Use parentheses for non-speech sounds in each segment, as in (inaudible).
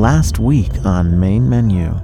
last week on Main Menu.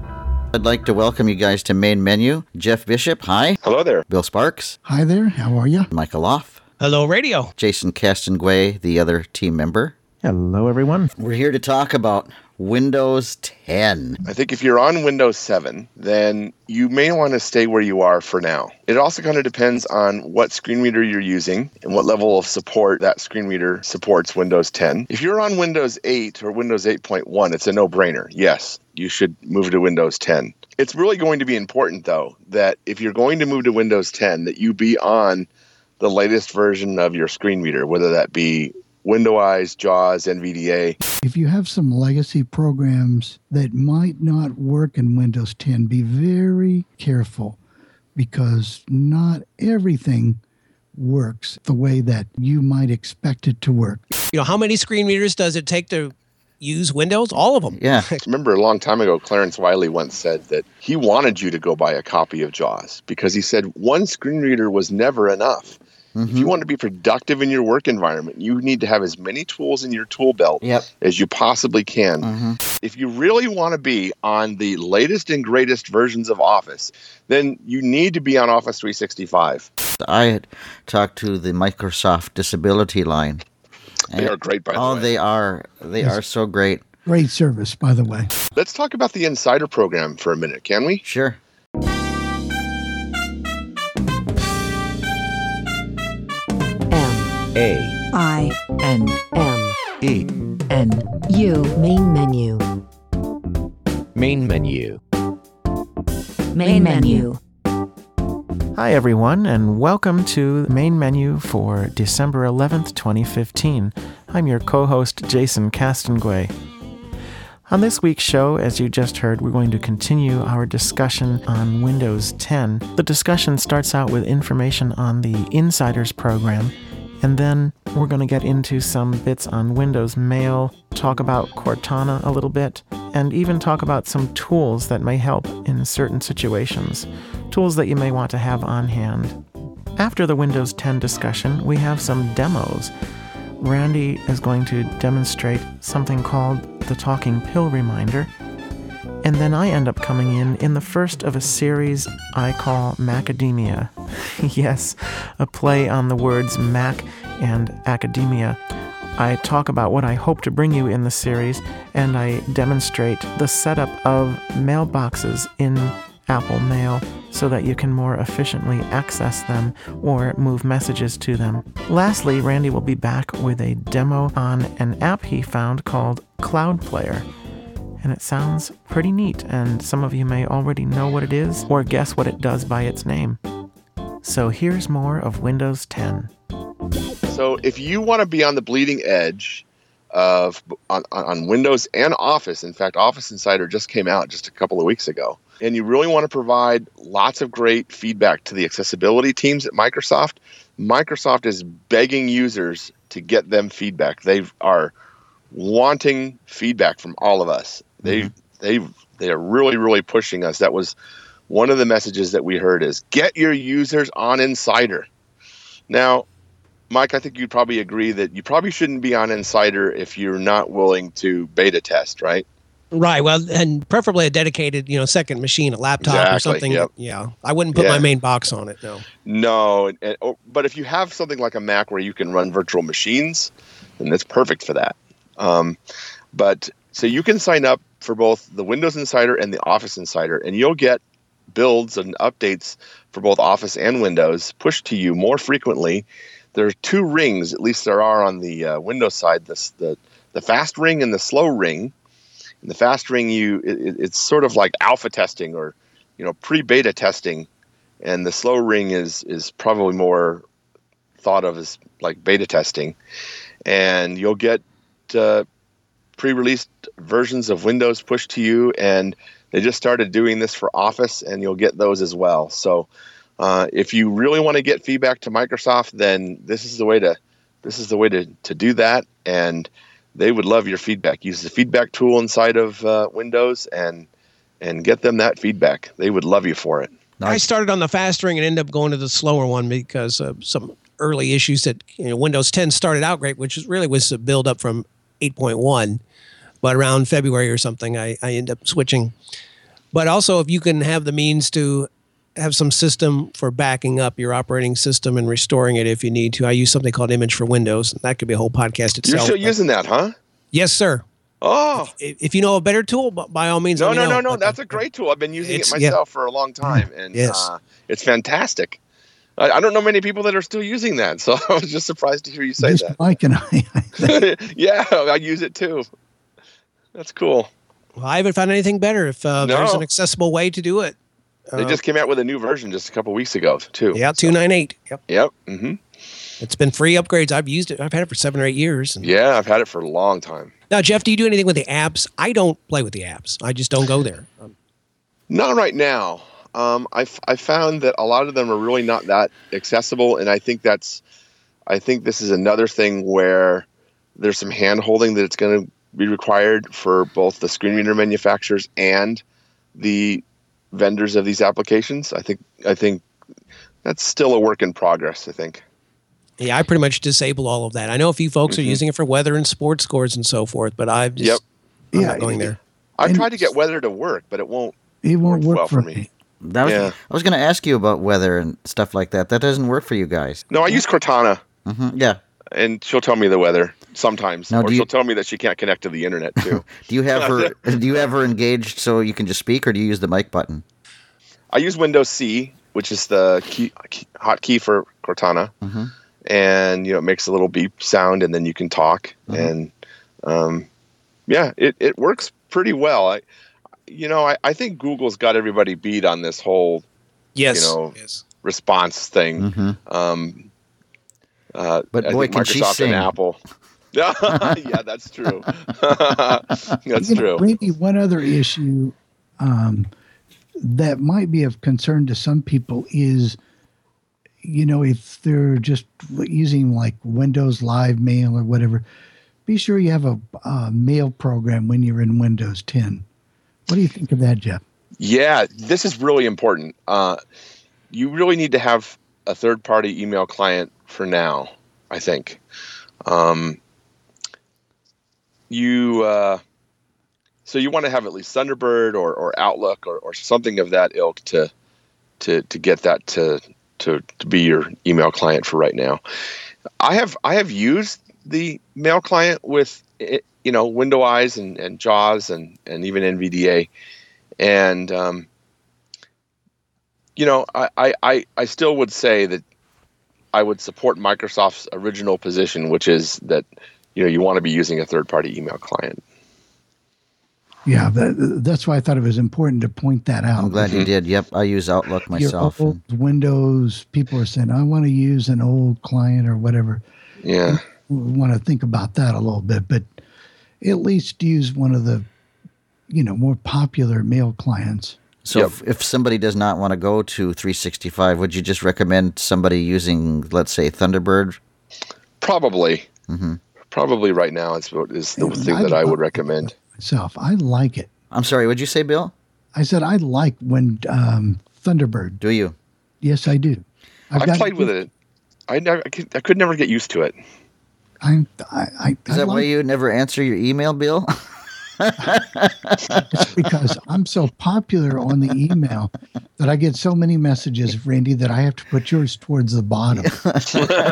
I'd like to welcome you guys to Main Menu. Jeff Bishop, hi. Hello there. Bill Sparks, Hi there, how are you? Michael Lauf, Hello, radio. Jason Castonguay, the other team member. Hello, everyone. We're here to talk about Windows 10. I think if you're on Windows 7, then you may want to stay where you are for now. It also kind of depends on what screen reader you're using and what level of support that screen reader supports Windows 10. If you're on Windows 8 or Windows 8.1, it's a no brainer. Yes, you should move to Windows 10. It's really going to be important, though, that if you're going to move to Windows 10, that you be on the latest version of your screen reader, whether that be Window Eyes, JAWS, NVDA. If you have some legacy programs that might not work in Windows 10, be very careful because not everything works the way that you might expect it to work. You know, how many screen readers does it take to use Windows? All of them. Yeah. (laughs) remember a long time ago, Clarence Wiley once said that he wanted you to go buy a copy of JAWS because he said one screen reader was never enough. If you mm-hmm. want to be productive in your work environment, you need to have as many tools in your tool belt Yep. as you possibly can. Mm-hmm. If you really want to be on the latest and greatest versions of Office, then you need to be on Office 365. I had talked to the Microsoft Disability line. They are great, by the Oh, way. they are. They are so great. Great service, by the way. Let's talk about the Insider program for a minute, can we? Sure. A I N M E N U main menu main menu. main menu Hi, everyone, and welcome to Main Menu for December 11th, 2015. I'm your co host, Jason Castonguay. On this week's show, as you just heard, we're going to continue our discussion on Windows 10. The discussion starts out with information on the Insiders program, and then we're going to get into some bits on Windows Mail, talk about Cortana a little bit, and even talk about some tools that may help in certain situations, tools that you may want to have on hand. After the Windows 10 discussion, we have some demos. Randy is going to demonstrate something called the Talking Pill Reminder, and then I end up coming in in the first of a series I call Macademia. (laughs) yes, a play on the words Mac and academia. I talk about what I hope to bring you in the series, and I demonstrate the setup of mailboxes in Apple Mail so that you can more efficiently access them or move messages to them. Lastly, Randy will be back with a demo on an app he found called Cloud Player. And it sounds pretty neat, and some of you may already know what it is or guess what it does by its name. So here's more of Windows 10. So if you want to be on the bleeding edge of on, on Windows and Office, in fact, Office Insider just came out just a couple of weeks ago, and you really want to provide lots of great feedback to the accessibility teams at Microsoft, Microsoft is begging users to get them feedback. They are wanting feedback from all of us. They they they are really really pushing us. That was one of the messages that we heard is get your users on Insider. Now, Mike, I think you'd probably agree that you probably shouldn't be on Insider if you're not willing to beta test, right? Right. Well, and preferably a dedicated, you know, second machine, a laptop or something. yep. Yeah. I wouldn't put my main box on it. No. No, and, and, or, but if you have something like a Mac where you can run virtual machines, then that's perfect for that. Um, but so you can sign up for both the Windows Insider and the Office Insider, and you'll get builds and updates for both Office and Windows pushed to you more frequently. There are two rings, at least there are on the uh, Windows side. The the fast ring and the slow ring. And the fast ring, you it- it's sort of like alpha testing or you know pre-beta testing and the slow ring is is probably more thought of as like beta testing and you'll get uh, pre-released versions of windows pushed to you and they just started doing this for office and you'll get those as well. So uh, if you really want to get feedback to microsoft then this is the way to this is the way to, to do that and they would love your feedback. Use the feedback tool inside of uh, windows and and get them that feedback. They would love you for it. I started on the fast ring and ended up going to the slower one because of some early issues that you know Windows 10 started out great, which is really was a build up from 8.1. but around February or something, I, I end up switching. But also, if you can have the means to have some system for backing up your operating system and restoring it if you need to, I use something called Image for Windows. That could be a whole podcast itself. You're still using that, huh? Yes, sir. Oh, If if you know a better tool, by all means, no, no, no, no. That's a great tool. I've been using it It's- yeah. myself for a long time, and Yes. uh, it's fantastic. I, I don't know many people that are still using that, so (laughs) I was just surprised to hear you say Just Mike and I. (laughs) yeah, I use it too. That's cool. Well, I haven't found anything better. If uh, there's an accessible way to do it, They Uh, just came out with a new version just a couple weeks ago too. yeah, two nine eight. Yep, Yep. hmm it's been free upgrades. I've used it. I've had it for seven or eight years. And- Yeah, I've had it for a long time. Now, Jeff, do you do anything with the apps? I don't play with the apps. I just don't go there. Um, Not right now. Um, I, f- I found that a lot of them are really not that accessible, and I think that's, I think this is another thing where there's some hand holding that it's going to be required for both the screen reader manufacturers and the vendors of these applications. I think I think that's still a work in progress. I think. yeah, I pretty much disable all of that. I know a few folks are Mhm. using it for weather and sports scores and so forth, but I've just Yep. I'm Yeah, not going there. I've And- tried to get weather to work, but it won't. It won't Worked work well for for me. me. That was, Yeah. I was going to ask you about weather and stuff like that. That doesn't work for you guys. No, I use Cortana, hmm Yeah. and she'll tell me the weather sometimes, Now, or you- she'll tell me that she can't connect to the internet too. (laughs) Do you have her? (laughs) do you have her engaged so you can just speak, or do you use the mic button? I use Windows C, which is the key, key, hotkey for Cortana, Mhm. and you know it makes a little beep sound, and then you can talk, Mhm. and um, yeah, it, it works pretty well. I, you know, I, I think Google's got everybody beat on this whole Yes. know, yes. response thing. hmm Um, uh, But I boy, think can she Microsoft sing. and Apple. (laughs) (laughs) yeah, that's true. (laughs) that's You know, true. Randy, one other issue um, that might be of concern to some people is, you know, if they're just using like Windows Live Mail or whatever, be sure you have a, uh mail program when you're in Windows 10. What do you think of that, Jeff? Yeah, this is really important. Uh, you really need to have a third party email client for now, I think. Um, you uh, so you want to have at least Thunderbird or, or Outlook or, or something of that ilk to to to get that to, to to be your email client for right now. I have I have used the mail client with eh, you know Window Eyes and, and JAWS and and even NVDA and um, you know I, I, I, I still would say that I would support Microsoft's original position, which is that you know you want to be using a third party email client. Yeah, that, that's why I thought it was important to point that out. I'm glad you did. Yep, I use Outlook myself. Your myself. old Windows people are saying, I want to use an old client or whatever. Yeah, we want to think about that a little bit, but at least use one of the, you know, more popular mail clients. So Yep. if, if somebody does not want to go to 365, would you just recommend somebody using, let's say, Thunderbird? probably. hmm Probably right now is what is the Yeah, thing I that I would recommend. Myself, I like it. I'm sorry, what'd you say, Bill? I said I like when um, Thunderbird. Do you? Yes, I do. I've, got- played with it. I never, I could, I could never get used to it. I'm, I, I, Is I that why you never answer your email, Bill? (laughs) it because I'm so popular on the email that I get so many messages, Randy, that I have to put yours towards the bottom. (laughs)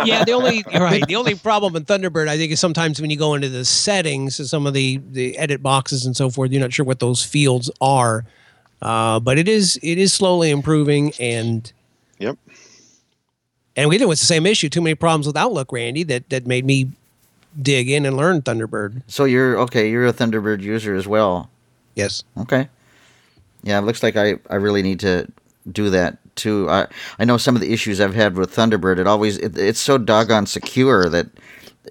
yeah, the only right. The only problem in Thunderbird, I think, is sometimes when you go into the settings, of some of the the edit boxes and so forth, you're not sure what those fields are. Uh, but it is it is slowly improving, and Yep. And we did with the same issue. Too many problems with Outlook, Randy, that that made me dig in and learn Thunderbird. so you're okay. You're a Thunderbird user as well. Yes. Okay. Yeah, it looks like I, I really need to do that too. I I know some of the issues I've had with Thunderbird. It always it, it's so doggone secure that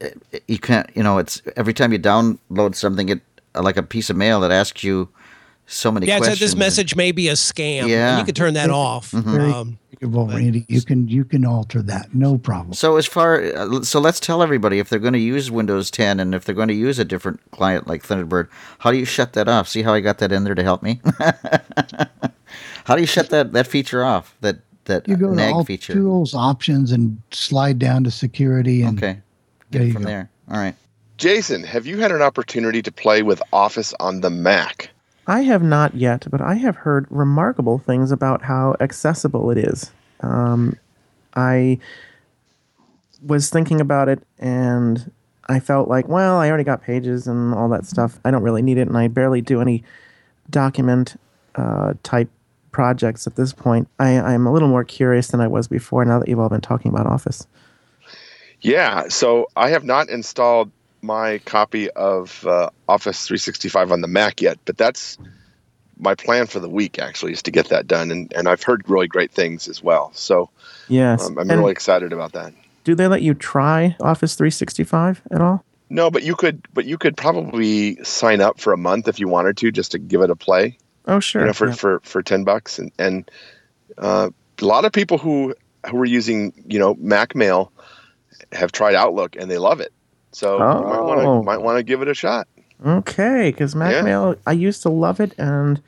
it- you can't. You know, it's every time you download something, it like a piece of mail, that asks you so many Yeah, it said questions. this message may be a scam. Yeah. You could turn that off. Very Um, well, Randy, you can you can alter that, no problem. So as far uh, so let's tell everybody if they're going to use Windows 10 and if they're going to use a different client like Thunderbird, how do you shut that off? See how I got that in there to help me? (laughs) how do you shut that that feature off? That that You go to all feature. tools, options, and slide down to security, and Okay. there Get it you from go. there. All right. Jason, have you had an opportunity to play with Office on the Mac? I have not yet, but I have heard remarkable things about how accessible it is. Um, I was thinking about it and I felt like, well, I already got pages and all that stuff. I don't really need it, and I barely do any document uh, type projects at this point. I, I'm a little more curious than I was before now that you've all been talking about Office. Yeah, so I have not installed my copy of uh, Office 365 on the Mac yet, but that's my plan for the week actually is to get that done, and, and I've heard really great things as well. So Yes. um, I'm And really excited about that. do they let you try Office 365 at all? No, but you could, but you could probably sign up for a month if you wanted to, just to give it a play. Oh, sure. you know, for, Yeah. for, for 10 bucks. And, and uh, a lot of people who, who are using, you know, Mac Mail have tried Outlook and they love it. So you might want Oh. to might want to give it a shot. Okay, because Yeah. MacMail, I used to love it, and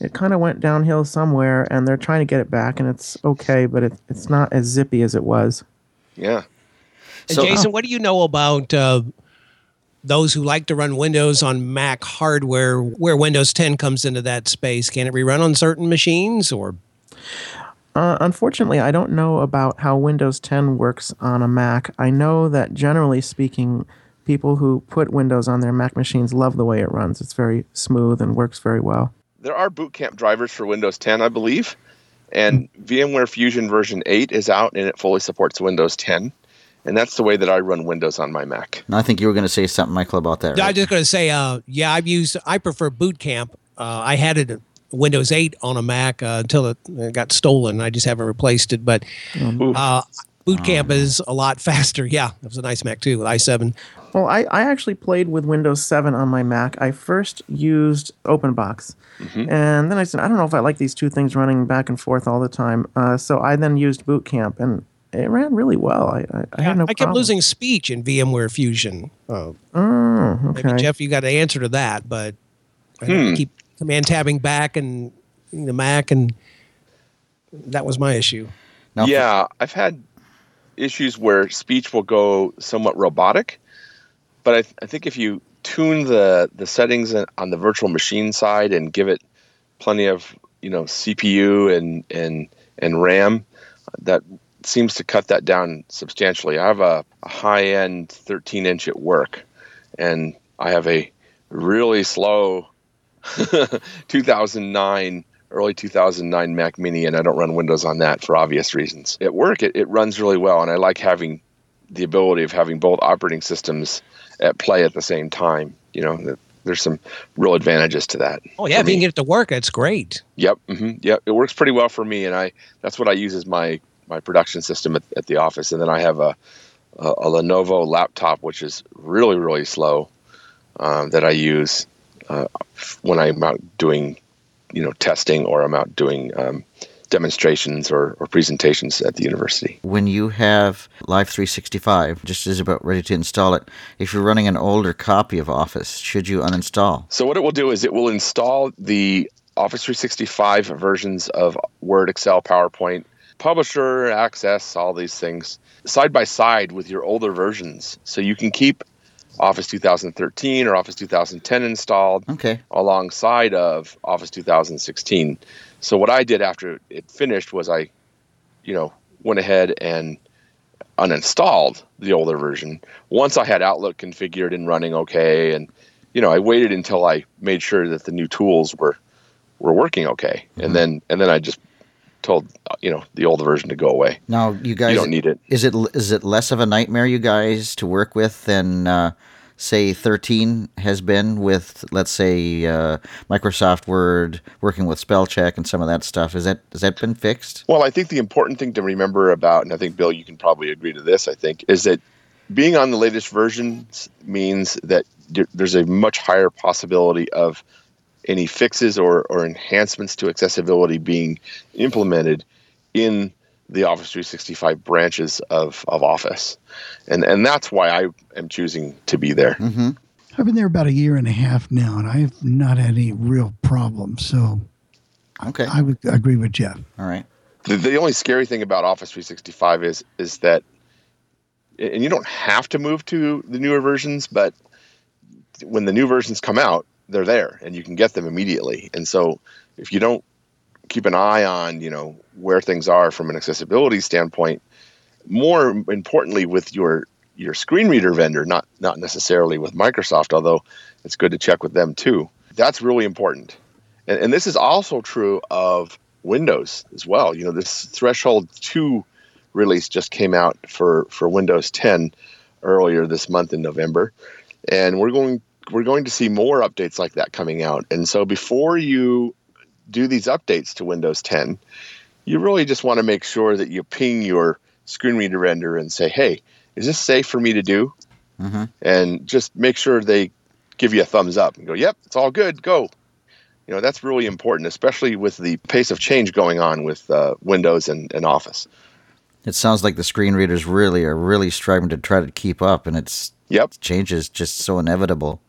it kind of went downhill somewhere, and they're trying to get it back, and it's okay, but it, it's not as zippy as it was. Yeah. And So- Jason, what do you know about uh, those who like to run Windows on Mac hardware, where Windows 10 comes into that space? Can it be run on certain machines, or Uh, unfortunately, I don't know about how Windows 10 works on a Mac. I know that generally speaking, people who put Windows on their Mac machines love the way it runs. It's very smooth and works very well. There are boot camp drivers for Windows 10, I believe. And VMware Fusion version 8 is out and it fully supports Windows 10. And that's the way that I run Windows on my Mac. And I think you were going to say something, Michael, about that. I right? was just going to say, uh, yeah, I've used, I prefer Boot Camp. Uh, I had it Windows 8 on a Mac uh, until it uh, got stolen. I just haven't replaced it, but uh, Boot Camp is a lot (laughs) faster. Yeah, it was a nice Mac too with i7. Well, I, I actually played with Windows 7 on my Mac. I first used OpenBox. And then I said, I don't know if I like these two things running back and forth all the time. Uh, so I then used Boot Camp, and it ran really well. I, I, I had no I kept problem. losing speech in VMware Fusion. Uh, Oh, okay. Maybe Jeff, you got the answer to that, but I had to keep command tabbing back and the Mac, and that was my issue. Now, yeah, I've had issues where speech will go somewhat robotic, but I, th- I think if you tune the the settings on the virtual machine side and give it plenty of you know CPU and and and RAM, that seems to cut that down substantially. I have a, a high end 13 inch at work, and I have a really slow (laughs) 2009 early 2009 Mac Mini, and I don't run Windows on that for obvious reasons. At work, it, it runs really well, and I like having the ability of having both operating systems at play at the same time. You know, there's some real advantages to that. Oh yeah, for if you can get it to work, it's great. Yep, hmm yep. It works pretty well for me, and I that's what I use as my my production system at, at the office. And then I have a a, a Lenovo laptop, which is really really slow, um, that I use uh, when I'm out doing you know testing or I'm out doing um, demonstrations or, or presentations at the university. when you have Live 365, just as about ready to install it, if you're running an older copy of Office, should you uninstall? So what it will do is it will install the Office 365 versions of Word, Excel, PowerPoint, Publisher, Access, all these things side by side with your older versions. So you can keep Office 2013 or Office 2010 installed Okay. alongside of Office 2016. So what I did after it finished was I, you know, went ahead and uninstalled the older version once I had Outlook configured and running okay, and you know I waited until I made sure that the new tools were were working okay, and then and then I just told you know the older version to go away. Now, you guys, You don't need it. Is it is it less of a nightmare, you guys, to work with than uh, say 13 has been with, let's say, uh, Microsoft Word, working with spell check and some of that stuff? Is that has that been fixed? Well, I think the important thing to remember about, and I think Bill, you can probably agree to this, I think, is that being on the latest versions means that there's a much higher possibility of any fixes or, or enhancements to accessibility being implemented in the Office 365 branches of, of Office. And, and that's why I am choosing to be there. Mm-hmm. I've been there about a year and a half now, and I have not had any real problems. So Okay. I would agree with Jeff. All right. The, the only scary thing about Office 365 is is that and you don't have to move to the newer versions, but when the new versions come out, they're there and you can get them immediately. And so if you don't keep an eye on, you know, where things are from an accessibility standpoint, more importantly with your your screen reader vendor, not not necessarily with Microsoft, although it's good to check with them too. That's really important. And, and this is also true of Windows as well. You know, this Threshold 2 release just came out for, for Windows 10 earlier this month in November. And we're going we're going to see more updates like that coming out. And so before you do these updates to Windows 10, you really just want to make sure that you ping your screen reader render and say, "Hey, is this safe for me to do?" Mhm. And just make sure they give you a thumbs up and go, "Yep, it's all good. Go." You know, that's really important, especially with the pace of change going on with uh, Windows and, and Office. It sounds like the screen readers really are really striving to try to keep up, and it's Yep. change is just so inevitable.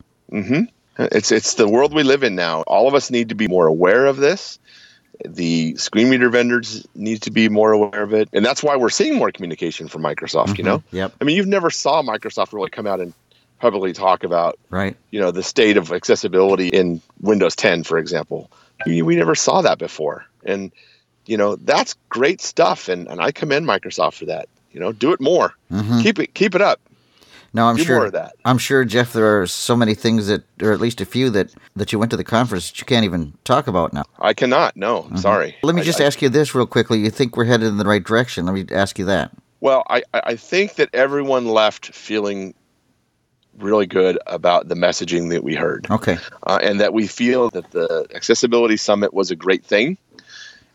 It's it's the world we live in now. All of us need to be more aware of this. The screen reader vendors need to be more aware of it, and that's why we're seeing more communication from Microsoft. You know, mm-hmm. Yep. I mean, you've never saw Microsoft really come out and publicly talk about Right. you know the state of accessibility in Windows 10, for example. We, we never saw that before, and you know that's great stuff, and, and I commend Microsoft for that. You know, do it more. Mm-hmm. Keep it keep it up. Now I'm Do sure that. I'm sure Jeff there are so many things that or at least a few that that you went to the conference that you can't even talk about now. I cannot. No, I'm sorry. Mm-hmm. Let me I- just I- ask you this real quickly. You think we're headed in the right direction? Let me ask you that. Well, I, I I think that everyone left feeling really good about the messaging that we heard, Okay. uh, and that we feel that the Accessibility Summit was a great thing,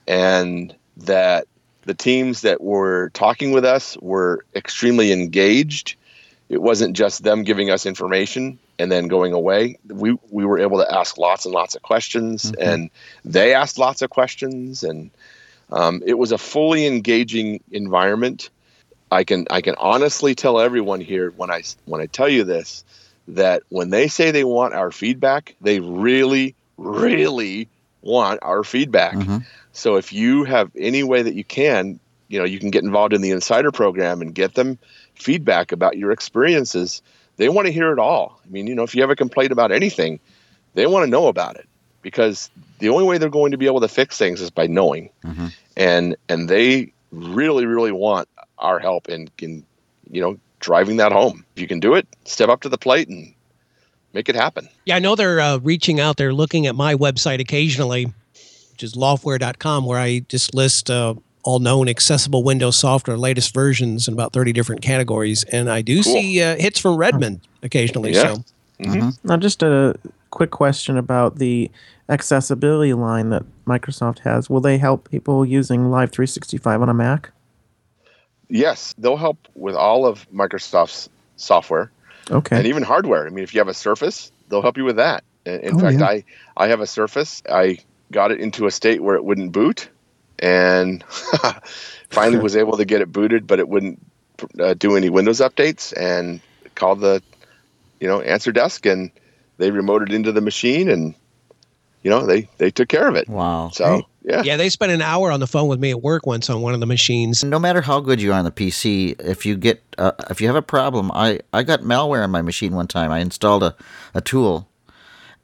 and that the teams that were talking with us were extremely engaged. It wasn't just them giving us information and then going away. We we were able to ask lots and lots of questions, and they asked lots of questions, and um, it was a fully engaging environment. I can I can honestly tell everyone here when I when I tell you this that when they say they want our feedback, they really really want our feedback. So if you have any way that you can, you know, you can get involved in the insider program and get them feedback about your experiences. They want to hear it all. I mean, you know, if you have a complaint about anything, they want to know about it because the only way they're going to be able to fix things is by knowing. And and they really really want our help in in you know driving that home. If you can do it, step up to the plate and make it happen. Yeah, I know they're uh, reaching out. They're looking at my website occasionally, which is laufware.com, where I just list uh, all known accessible Windows software, latest versions in about 30 different categories. And I do Cool. see uh, hits from Redmond occasionally. Yeah. So Now, just a quick question about the accessibility line that Microsoft has. Will they help people using Live 365 on a Mac? Yes, they'll help with all of Microsoft's software. Okay. and even hardware. I mean, if you have a Surface, they'll help you with that. In, in Oh, fact, yeah. I I have a Surface. I got it into a state where it wouldn't boot, and (laughs) finally was able to get it booted, but it wouldn't uh, do any Windows updates. And called the you know answer desk, and they remoted into the machine, and you know they they took care of it. Wow. So yeah, yeah, they spent an hour on the phone with me at work once on one of the machines. No matter how good you are on the PC, if you get uh, if you have a problem, I I got malware on my machine one time. I installed a, a tool,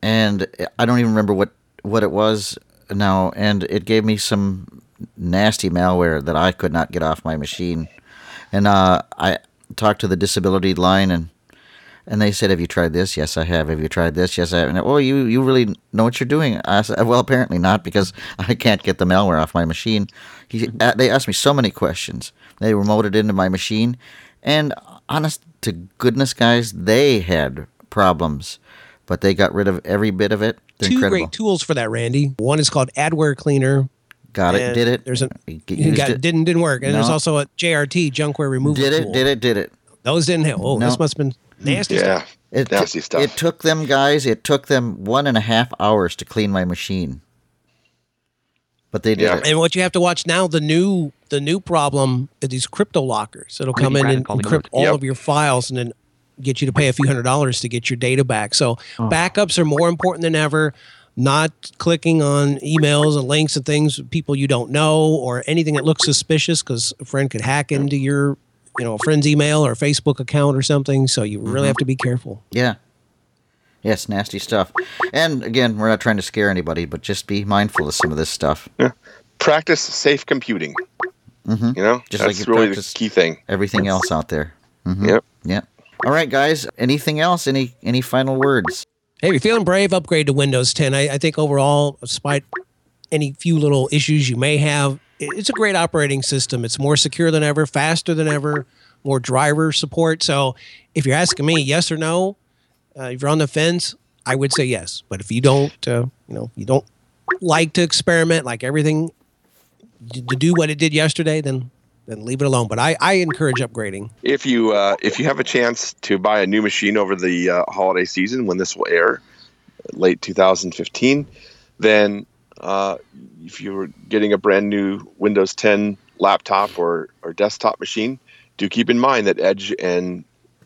and I don't even remember what what it was now, and it gave me some nasty malware that I could not get off my machine, and uh, I talked to the disability line and. And they said, "Have you tried this?" Yes, I have. Have you tried this? Yes, I have. And, oh, you you really know what you're doing? I said, "Well, apparently not, because (laughs) I can't get the malware off my machine." He, uh, they asked me so many questions. They remoted into my machine, and honest to goodness, guys, they had problems, but they got rid of every bit of it. They're Two incredible. great tools for that, Randy. One is called Adware Cleaner. got it. Did it? There's a G- you got, it. didn't didn't work, and there's also a JRT junkware removal Did it? tool. Did it? Did it? Those didn't help. Oh, No. this must have been nasty yeah, stuff. It, nasty stuff. It took them, guys. It took them one and a half hours to clean my machine, but they did Yeah. it. And what you have to watch now, the new the new problem is these crypto lockers. It'll come in and encrypt remote. all Yep. of your files and then get you to pay a few hundred dollars to get your data back. So backups are more important than ever. Not clicking on emails and links and things people you don't know or anything that looks suspicious because a friend could hack into your you know a friend's email or Facebook account or something. So you Mm-hmm. really have to be careful. Yeah. Yes, nasty stuff. And again, we're not trying to scare anybody, but just be mindful of some of this stuff. Yeah. Practice safe computing. Mhm. You know, Just like that's you really practice- the key thing. Everything else out there. Mhm. Yep. Yeah. All right, guys. Anything else? Any any final words? Hey, if you're feeling brave, upgrade to Windows 10. I, I think overall, despite any few little issues you may have, it's a great operating system. It's more secure than ever, faster than ever, more driver support. So if you're asking me, yes or no, uh, if you're on the fence, I would say yes. But if you don't, uh, you know, you don't like to experiment, like everything to do what it did yesterday, then then leave it alone. But I, I encourage upgrading. If you uh, if you have a chance to buy a new machine over the uh, holiday season when this will air, late 2015, then uh, if you're getting a brand new Windows 10 laptop or, or desktop machine, do keep in mind that Edge and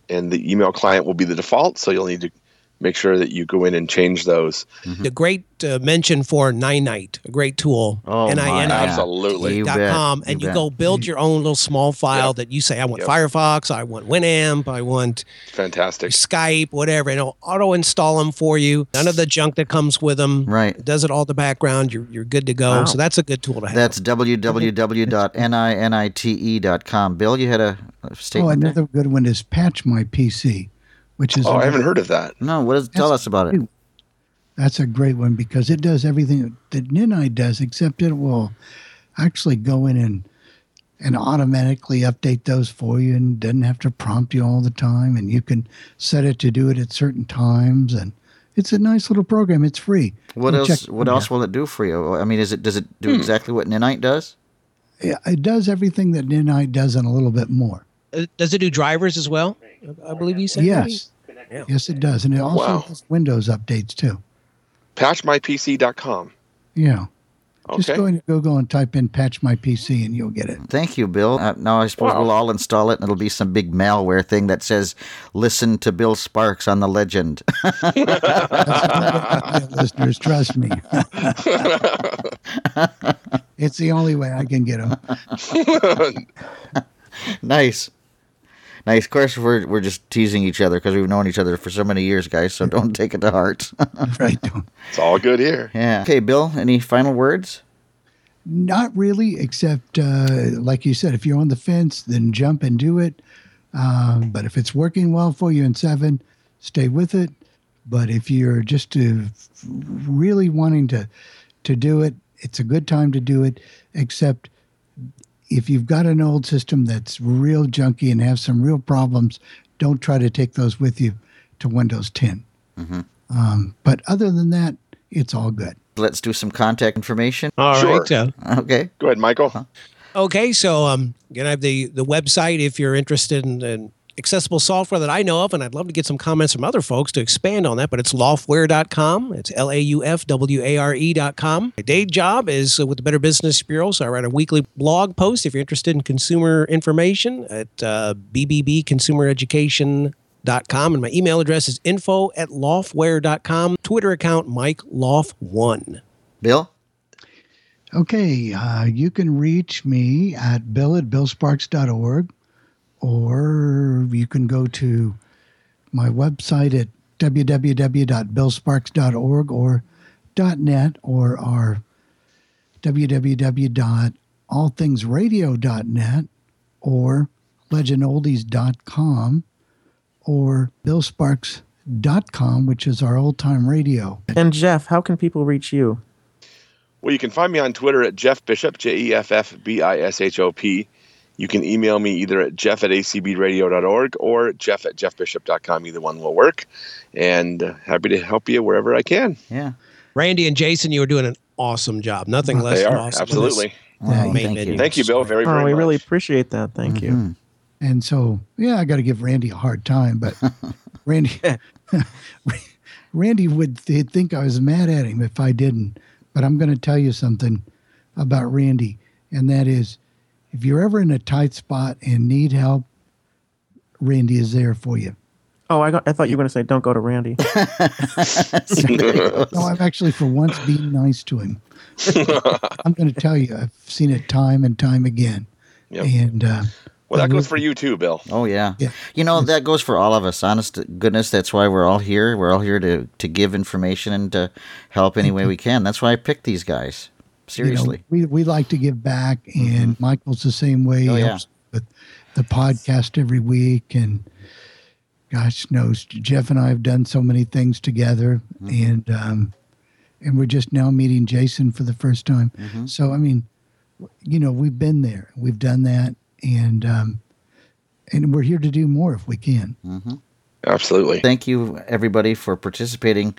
and the email client will be the default. So you'll need to make sure that you go in and change those. The great uh, mention for Ninite, a great tool. Oh, my. N-I-N-I-T-E Absolutely. You dot com, you and you, bet. go build your own little small file Yep. that you say, I want Yep. Firefox, I want Winamp, I want Fantastic. Skype, whatever, and it'll auto install them for you. None of the junk that comes with them. Right. It does it all the background. You're, you're good to go. Wow. So that's a good tool to have. That's www.ninite.com. Bill, you had a, a Oh, statement. there? another good one is Patch My PC, which is Oh, I another- haven't heard of that. No, what does Tell us about it. That's a great one because it does everything that Ninite does, except it will actually go in and and automatically update those for you and doesn't have to prompt you all the time. And you can set it to do it at certain times. And it's a nice little program. It's free. What Go else? check it What out. else will it do for you? I mean, is it? Does it Hmm. do exactly what Ninite does? Yeah, It does everything that Ninite does and a little bit more. Uh, does it do drivers as well? I believe you said. maybe? Yes. Yes, it does. And it also Wow. does Windows updates too. Patchmypc.com. Yeah. Just go into Google and type in Patch My PC and you'll get it. Thank you, Bill. Uh, now I suppose Wow. we'll all install it, and it'll be some big malware thing that says "Listen to Bill Sparks on the Legend." (laughs) listeners, trust me. (laughs) it's the only way I can get them. (laughs) nice, nice. Of course, we're we're just teasing each other because we've known each other for so many years, guys. So (laughs) don't take it to heart. (laughs) Right. it's all good here. yeah. Okay, Bill. Any final words? Not really, except uh, like you said, if you're on the fence, then jump and do it. Uh, but if it's working well for you in seven, stay with it. But if you're just uh, really wanting to to do it, it's a good time to do it. Except if you've got an old system that's real junky and has some real problems, don't try to take those with you to Windows 10. Um, but other than that, it's all good. Let's do some contact information. All Sure. right. uh, Okay. Go ahead, Michael. Okay, so um, again, I have the the website if you're interested in, in accessible software that I know of, and I'd love to get some comments from other folks to expand on that. But it's laufware.com. It's L A U F W A R E.com. My day job is with the Better Business Bureau, so I write a weekly blog post if you're interested in consumer information at uh, bbconsumereducation.com. And my email address is info at laufware.com. Twitter account Mike Lauf1. Bill. Okay, uh, you can reach me at bill at billsparks.org, or you can go to my website at www.billsparks.org or .net or our www.allthingsradio.net or legendoldies.com or billsparks.com, which is our old time radio. And Jeff, how can people reach you? Well, you can find me on Twitter at Jeff Bishop, J E F F B I S H O P. You can email me either at jeff at acbradio.org or jeff at jeffbishop.com. Either one will work. And uh, happy to help you wherever I can. Yeah. Randy and Jason, you are doing an awesome job. Nothing less They than are, awesome. absolutely. Oh, Yeah, main thank menu. you. Thank you, Bill, very, very oh, we much. really appreciate that. Thank you. Mhm. And so, yeah, I got to give Randy a hard time, but (laughs) Randy, (laughs) Randy would th- think I was mad at him if I didn't. But I'm going to tell you something about Randy, and that is, if you're ever in a tight spot and need help, Randy is there for you. Oh, I, got, I thought you were going to say, don't go to Randy. (laughs) No, I've actually, for once, been nice to him. (laughs) I'm going to tell you, I've seen it time and time again. Yep. And uh, Well, that goes for you too, Bill. Oh yeah. Yeah. You know that goes for all of us. Honest to goodness, that's why we're all here. We're all here to to give information and to help any way we can. That's why I picked these guys. You know, Seriously. we we like to give back, and Michael's the same way. Oh, yeah. with the podcast every week, and gosh knows Jeff and I have done so many things together, Mm-hmm. and um, and we're just now meeting Jason for the first time. Mm-hmm. So I mean, you know, we've been there, we've done that, and um, and we're here to do more if we can. Absolutely. Thank you everybody for participating.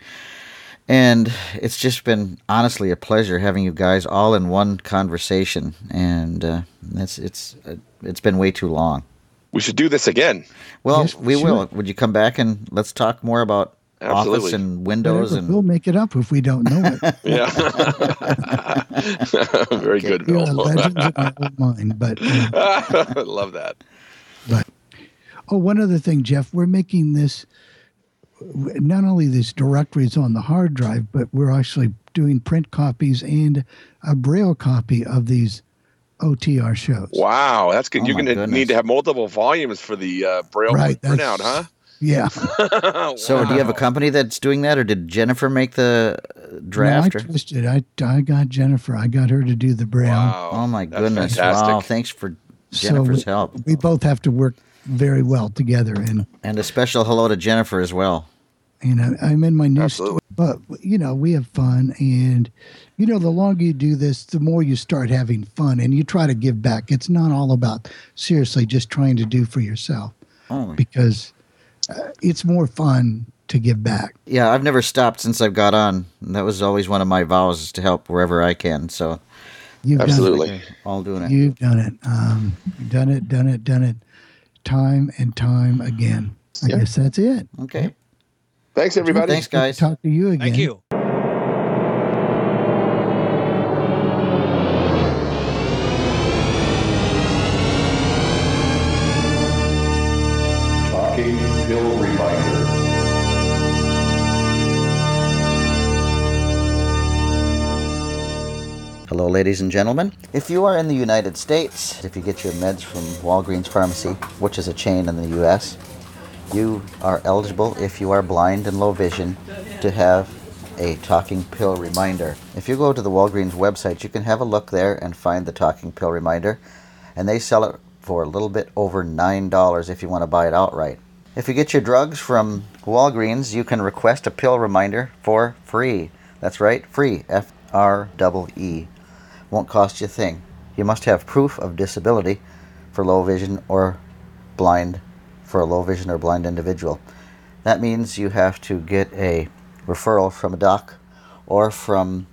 And it's just been honestly a pleasure having you guys all in one conversation. And uh, it's it's uh, it's been way too long. We should do this again. Well, Yes, we sure. will. Would you come back and let's talk more about Office and Windows Whatever, and we'll make it up if we don't know it. (laughs) Yeah. (laughs) Very good, we Bill. are legends in our own mind, but. Uh, (laughs) Love that. But oh, one other thing, Jeff, we're making this not only these directories on the hard drive, but we're actually doing print copies and a braille copy of these OTR shows. Wow, that's good. Oh You're going to need to have multiple volumes for the uh, Braille Right, printout, huh? Yeah. (laughs) So, do you have a company that's doing that, or did Jennifer make the uh, No. I or- twisted. I I got Jennifer. I got her to do the braille. Wow. oh my That's goodness! fantastic. Wow! Thanks for So Jennifer's we, help, We both have to work very well together, and and a special hello to Jennifer as well. you know I'm in my new Absolutely. store, but you know we have fun, and you know the longer you do this, the more you start having fun, and you try to give back. It's not all about seriously just trying to do for yourself, Oh, because uh, it's more fun to give back. yeah, I've never stopped since I've got on. And that was always one of my vows is to help wherever I can. So, You've Absolutely. all doing done it. it. You've done it. Um, done it. Done it. Done it. Time and time again. I Yep. guess that's it. Okay. Thanks, everybody. Thanks, guys. Talk to you again. Thank you. Ladies and gentlemen. If you are in the United States, if you get your meds from Walgreens Pharmacy, which is a chain in the U.S., you are eligible, if you are blind and low vision, to have a talking pill reminder. If you go to the Walgreens website, you can have a look there and find the talking pill reminder, and they sell it for a little bit over $9 if you want to buy it outright. If you get your drugs from Walgreens, you can request a pill reminder for free. That's right, free. F R E E. Won't cost you a thing. You must have proof of disability for low vision or blind for a low vision or blind individual. That means you have to get a referral from a doc or from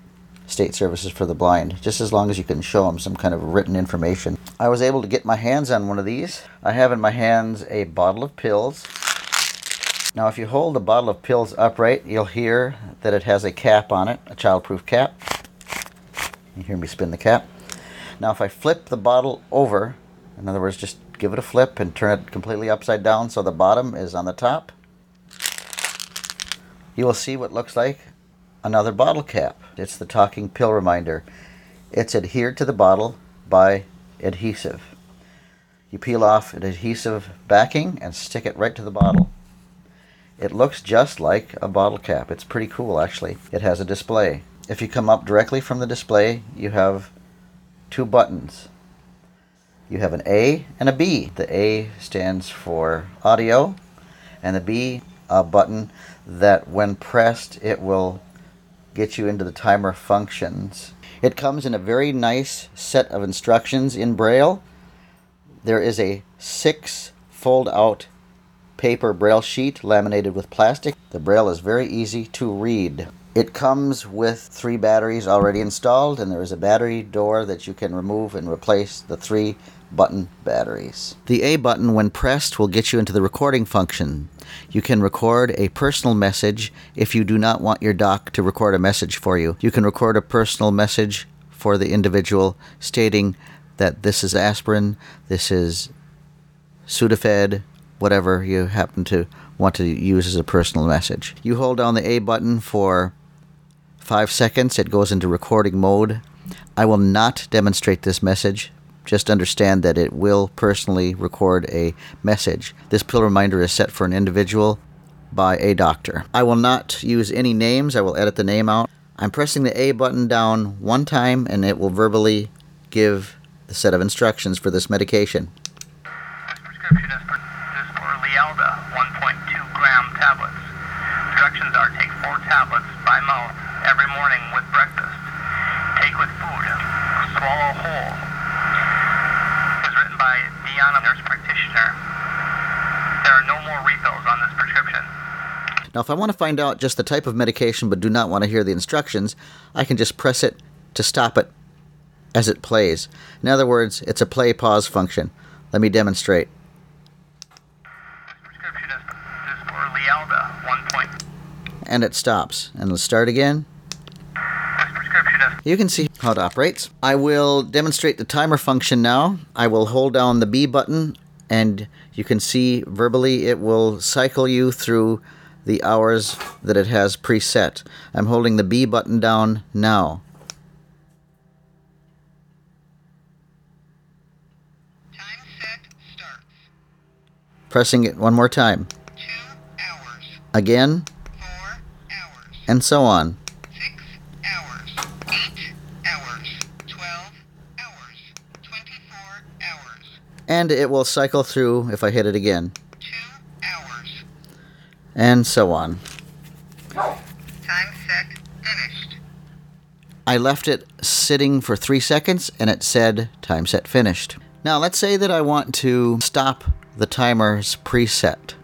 State Services for the Blind, just as long as you can show them some kind of written information. I was able to get my hands on one of these. I have in my hands a bottle of pills. Now, if you hold the bottle of pills upright, you'll hear that it has a cap on it, a childproof cap. You hear me spin the cap. Now, if I flip the bottle over, in other words, just give it a flip and turn it completely upside down so the bottom is on the top, you will see what looks like another bottle cap. It's the talking pill reminder. It's adhered to the bottle by adhesive. You peel off an adhesive backing and stick it right to the bottle. It looks just like a bottle cap. It's pretty cool, actually. It has a display. If you come up directly from the display, you have two buttons. You have an A and a B. The A stands for audio, and the B, a button that when pressed, it will get you into the timer functions. It comes in a very nice set of instructions in Braille. There is a six fold out paper braille sheet laminated with plastic. The braille is very easy to read. It comes with three batteries already installed, and there is a battery door that you can remove and replace the three button batteries. The A button, when pressed, will get you into the recording function. You can record a personal message if you do not want your doc to record a message for you. You can record a personal message for the individual stating that this is aspirin, this is Sudafed, whatever you happen to want to use as a personal message. You hold down the A button for five seconds, it goes into recording mode. I will not demonstrate this message just understand that it will personally record a message. This pill reminder is set for an individual by a doctor. I will not use any names, I will edit the name out. I'm pressing the A button down one time and it will verbally give the set of instructions for this medication. Prescription is for, for Lialda 1.2 gram tablets. Directions are take four tablets by mouth every morning with breakfast. Take with food. Swallow whole. Is written by Diana, nurse practitioner. There are no more refills on this prescription. Now, if I want to find out just the type of medication but do not want to hear the instructions, I can just press it to stop it as it plays. In other words, it's a play pause function. Let me demonstrate. This prescription is, for Lialda 1. And it stops. And let's start again. This prescription is You can see how it operates. I will demonstrate the timer function now. I will hold down the B button and you can see verbally it will cycle you through the hours that it has preset. I'm holding the B button down now. time set starts. Pressing it one more time. Two hours. Again, Four hours. and so on. Six hours. Eight hours. Twelve hours. Twenty-four hours. And it will cycle through if I hit it again. Two hours. And so on. Time set finished. I left it sitting for three seconds and it said time set finished. Now let's say that I want to stop the timer's preset.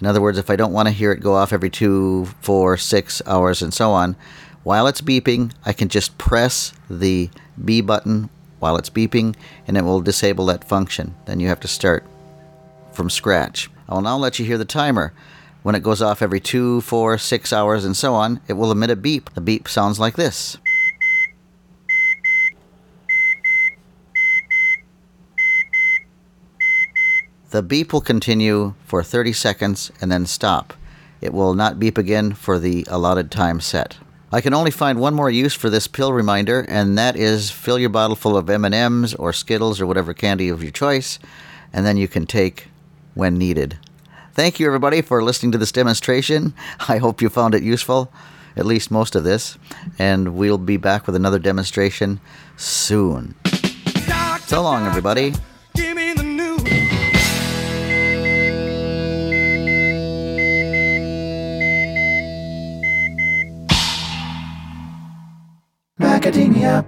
In other words, if I don't want to hear it go off every two, four, six hours and so on, while it's beeping, I can just press the B button while it's beeping and it will disable that function. Then you have to start from scratch. I will now let you hear the timer. When it goes off every two, four, six hours, and so on, it will emit a beep. The beep sounds like this. The beep will continue for 30 seconds and then stop. It will not beep again for the allotted time set. I can only find one more use for this pill reminder, and that is fill your bottle full of M&Ms or Skittles or whatever candy of your choice, and then you can take when needed. Thank you, everybody, for listening to this demonstration. (laughs) I hope you found it useful, at least most of this, and we'll be back with another demonstration soon. So long, everybody. Macadamia.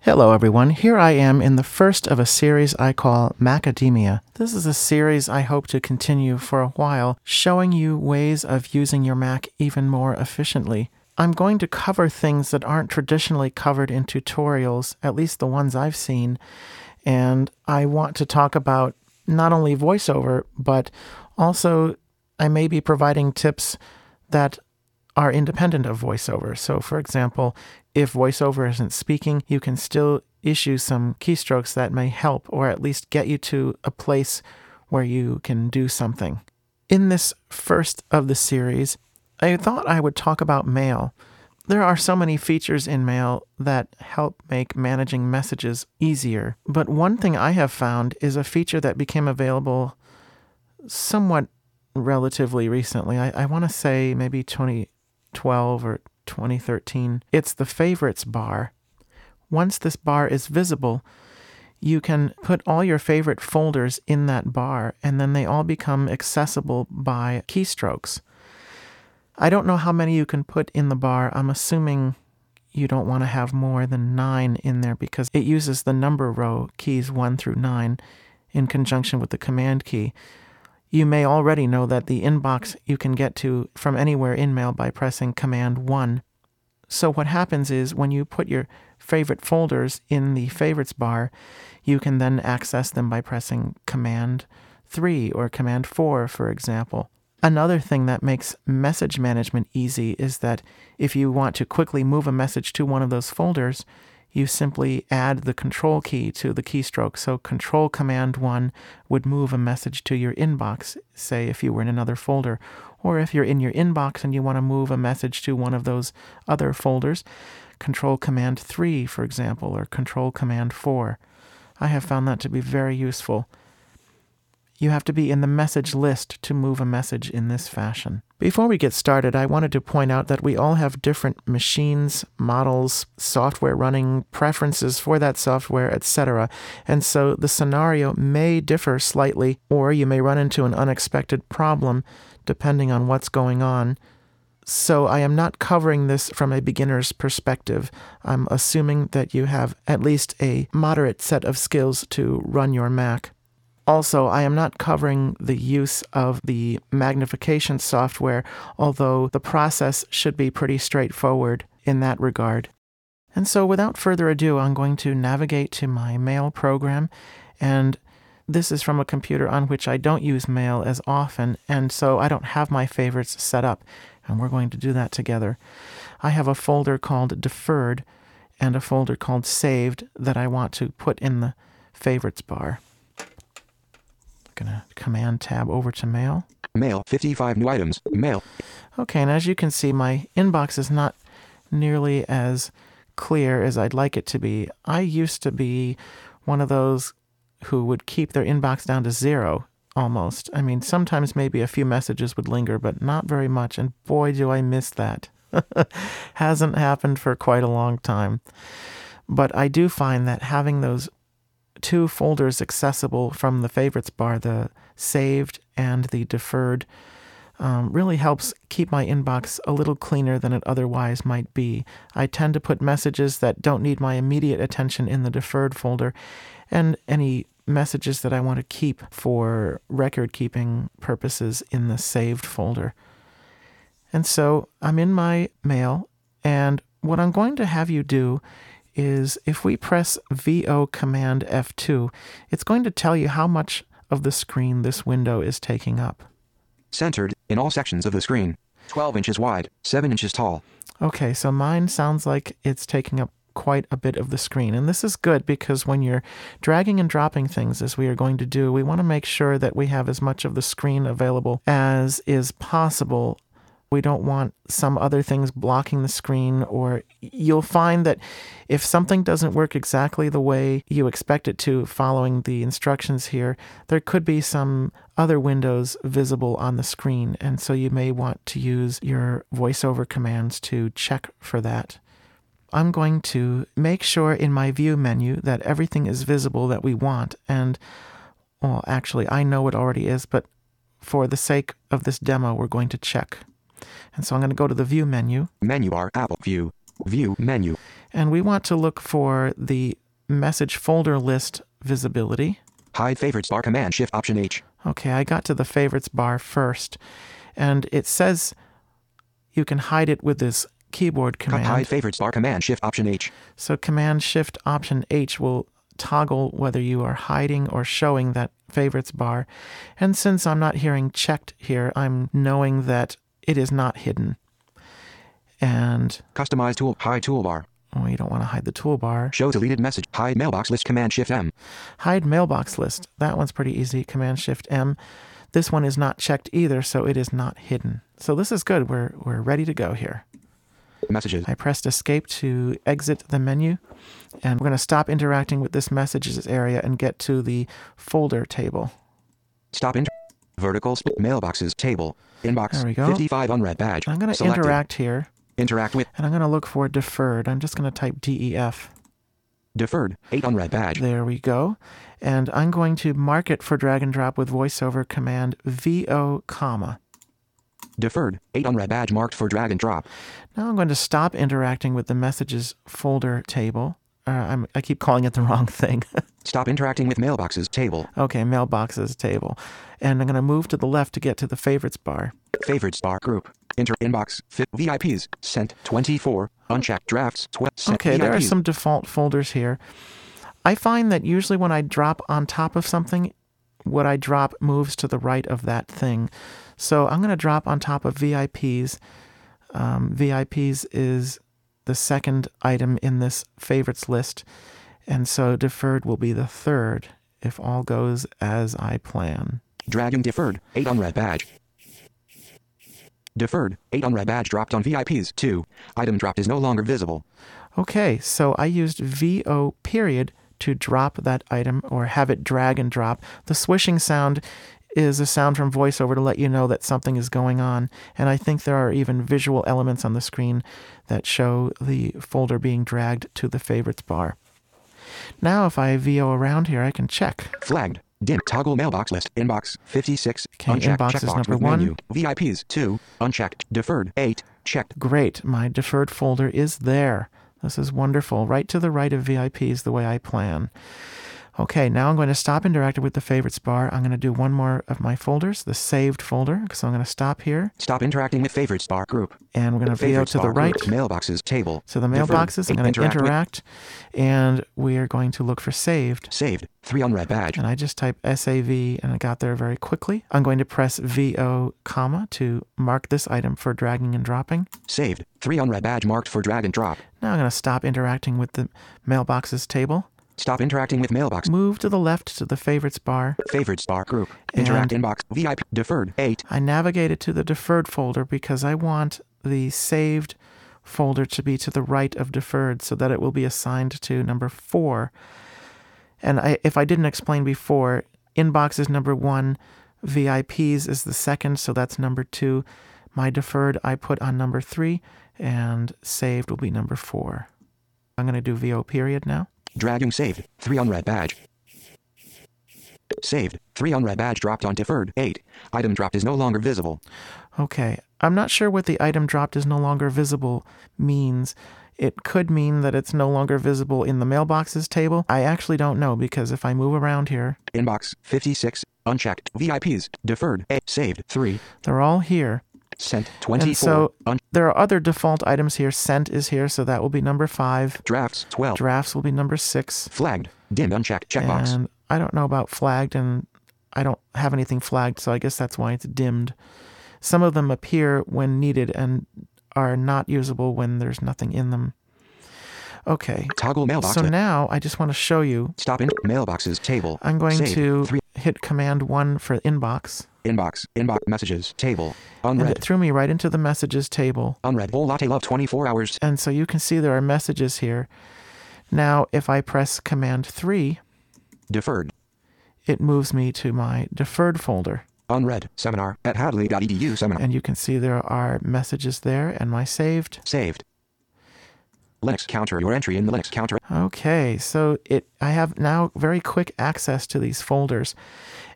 Hello, everyone. Here I am in the first of a series I call Macadamia. This is a series I hope to continue for a while, showing you ways of using your Mac even more efficiently. I'm going to cover things that aren't traditionally covered in tutorials, at least the ones I've seen, and I want to talk about not only voiceover, but also I may be providing tips that are independent of voiceover. So, for example, if voiceover isn't speaking, you can still issue some keystrokes that may help or at least get you to a place where you can do something. In this first of the series, I thought I would talk about mail. There are so many features in mail that help make managing messages easier, but one thing I have found is a feature that became available somewhat relatively recently. I, I want to say maybe 2012 or 2013. It's the favorites bar. Once this bar is visible, you can put all your favorite folders in that bar, and then they all become accessible by keystrokes. I don't know how many you can put in the bar. I'm assuming you don't want to have more than nine in there because it uses the number row keys one through nine in conjunction with the command key. You may already know that the inbox you can get to from anywhere in mail by pressing Command 1. So, what happens is when you put your favorite folders in the favorites bar, you can then access them by pressing Command 3 or Command 4, for example. Another thing that makes message management easy is that if you want to quickly move a message to one of those folders, you simply add the control key to the keystroke. So control command 1 would move a message to your inbox, say if you were in another folder. Or if you're in your inbox and you want to move a message to one of those other folders, control command 3, for example, or control command 4. I have found that to be very useful. You have to be in the message list to move a message in this fashion. Before we get started, I wanted to point out that we all have different machines, models, software running, preferences for that software, etc. And so the scenario may differ slightly, or you may run into an unexpected problem depending on what's going on. So I am not covering this from a beginner's perspective. I'm assuming that you have at least a moderate set of skills to run your Mac. Also, I am not covering the use of the magnification software, although the process should be pretty straightforward in that regard. And so, without further ado, I'm going to navigate to my mail program. And this is from a computer on which I don't use mail as often, and so I don't have my favorites set up. And we're going to do that together. I have a folder called Deferred and a folder called Saved that I want to put in the favorites bar gonna command tab over to mail. Mail, 55 new items. Mail. Okay, and as you can see, my inbox is not nearly as clear as I'd like it to be. I used to be one of those who would keep their inbox down to zero almost. I mean, sometimes maybe a few messages would linger, but not very much. And boy, do I miss that. (laughs) Hasn't happened for quite a long time. But I do find that having those two folders accessible from the favorites bar, the saved and the deferred, um, really helps keep my inbox a little cleaner than it otherwise might be. I tend to put messages that don't need my immediate attention in the deferred folder, and any messages that I want to keep for record keeping purposes in the saved folder. And so I'm in my mail, and what I'm going to have you do is if we press VO Command F2, it's going to tell you how much of the screen this window is taking up. Centered in all sections of the screen. 12 inches wide, 7 inches tall. Okay, so mine sounds like it's taking up quite a bit of the screen. And this is good because when you're dragging and dropping things, as we are going to do, we want to make sure that we have as much of the screen available as is possible we don't want some other things blocking the screen, or you'll find that if something doesn't work exactly the way you expect it to following the instructions here, there could be some other windows visible on the screen. And so you may want to use your voiceover commands to check for that. I'm going to make sure in my view menu that everything is visible that we want. And, well, actually, I know it already is, but for the sake of this demo, we're going to check. And so I'm going to go to the View menu. Menu bar, Apple View, View menu. And we want to look for the message folder list visibility. Hide favorites bar, Command Shift Option H. Okay, I got to the favorites bar first. And it says you can hide it with this keyboard command. Hide favorites bar, Command Shift Option H. So Command Shift Option H will toggle whether you are hiding or showing that favorites bar. And since I'm not hearing checked here, I'm knowing that it is not hidden. And customize tool hide toolbar. Oh, you don't want to hide the toolbar. Show deleted message. Hide mailbox list. Command Shift M. Hide mailbox list. That one's pretty easy. Command Shift M. This one is not checked either, so it is not hidden. So this is good. We're we're ready to go here. Messages. I pressed escape to exit the menu, and we're going to stop interacting with this messages area and get to the folder table. Stop inter- vertical split mailboxes table inbox There we go. 55 unread badge. I'm going to interact here, Interact with and I'm going to look for deferred. I'm just going to type DEF. deferred 8 unread badge. There we go. And I'm going to mark it for drag and drop with voiceover command VO comma. Deferred 8 unread badge marked for drag and drop. Now I'm going to stop interacting with the messages folder table. Uh, I'm, I keep calling it the wrong thing. (laughs) Stop interacting with mailboxes table. okay, mailboxes table. And I'm going to move to the left to get to the favorites bar. Favorites bar group. Enter inbox. Fit VIPs. Sent 24. Unchecked drafts. 12. Sent Okay, there are some default folders here. I find that usually when I drop on top of something, what I drop moves to the right of that thing. So I'm going to drop on top of VIPs. Um, VIPs is the second item in this favorites list, and so deferred will be the third if all goes as I plan. Dragon deferred. 8 on red badge. Deferred. 8 on red badge dropped on VIPs. 2. Item dropped is no longer visible. Okay, so I used VO period to drop that item or have it drag and drop. The swishing sound is a sound from voiceover to let you know that something is going on. And I think there are even visual elements on the screen that show the folder being dragged to the favorites bar. Now, if I VO around here, I can check. Flagged. Dim. Toggle mailbox list. Inbox 56. Okay, unchecked. inbox is Checkbox number one. menu. VIPs 2. Unchecked. Deferred 8. Checked. Great, my deferred folder is there. This is wonderful. Right to the right of VIPs, the way I plan. Okay, now I'm going to stop interacting with the favorites bar. I'm going to do one more of my folders, the saved folder. So I'm going to stop here Stop interacting with favorites bar group. and we're going to Favorites to the right. group. Mailboxes table. So the Deferred. mailboxes, I'm going to Interact interact and we are going to look for saved. Saved. 3 unread badge. And I just type SAV and I got there very quickly. I'm going to press VO comma to mark this item for dragging and dropping. Saved. 3 unread badge marked for drag and drop. Now I'm going to stop interacting with the mailboxes table. Stop interacting with mailbox. Move to the left to the favorites bar. Favorites bar group. Interact And- inbox. VIP. Deferred 8. I navigate it to the deferred folder because I want the saved folder to be to the right of deferred so that it will be assigned to number four. And I, if I didn't explain before, inbox is number one, VIPs is the second, so that's number two. My deferred I put on number three, and saved will be number four. I'm going to do VO period now. Dragging saved. 3 unread badge. Saved. 3 unread badge dropped on deferred 8. Item dropped is no longer visible. Okay, I'm not sure what the item dropped is no longer visible means. It could mean that it's no longer visible in the mailboxes table. I actually don't know because if I move around here, Inbox 56. Unchecked. VIPs. Deferred 8. Saved 3. they're all here. Sent 24. And so Un- there are other default items here. Sent is here, so that will be number five. drafts 12. Drafts will be number six. Flagged. Dim unchecked. Checkbox. And I don't know about flagged, and I don't have anything flagged, so I guess that's why it's dimmed. Some of them appear when needed and are not usable when there's nothing in them. Okay. Toggle mailbox. So now I just want to show you. Stop in mailboxes table. I'm going Saved. to 3. Hit Command 1 for inbox, Inbox. Inbox messages table. and it Unread. threw me right into the messages table. Unread. Whole latte love 24 hours. And so you can see there are messages here. Now, if I press Command 3, Deferred. it moves me to my deferred folder. Unread. Seminar at hadley.edu seminar. And you can see there are messages there and my saved. Saved. Linux counter. Your entry in the Linux counter. Okay, so it I have now very quick access to these folders.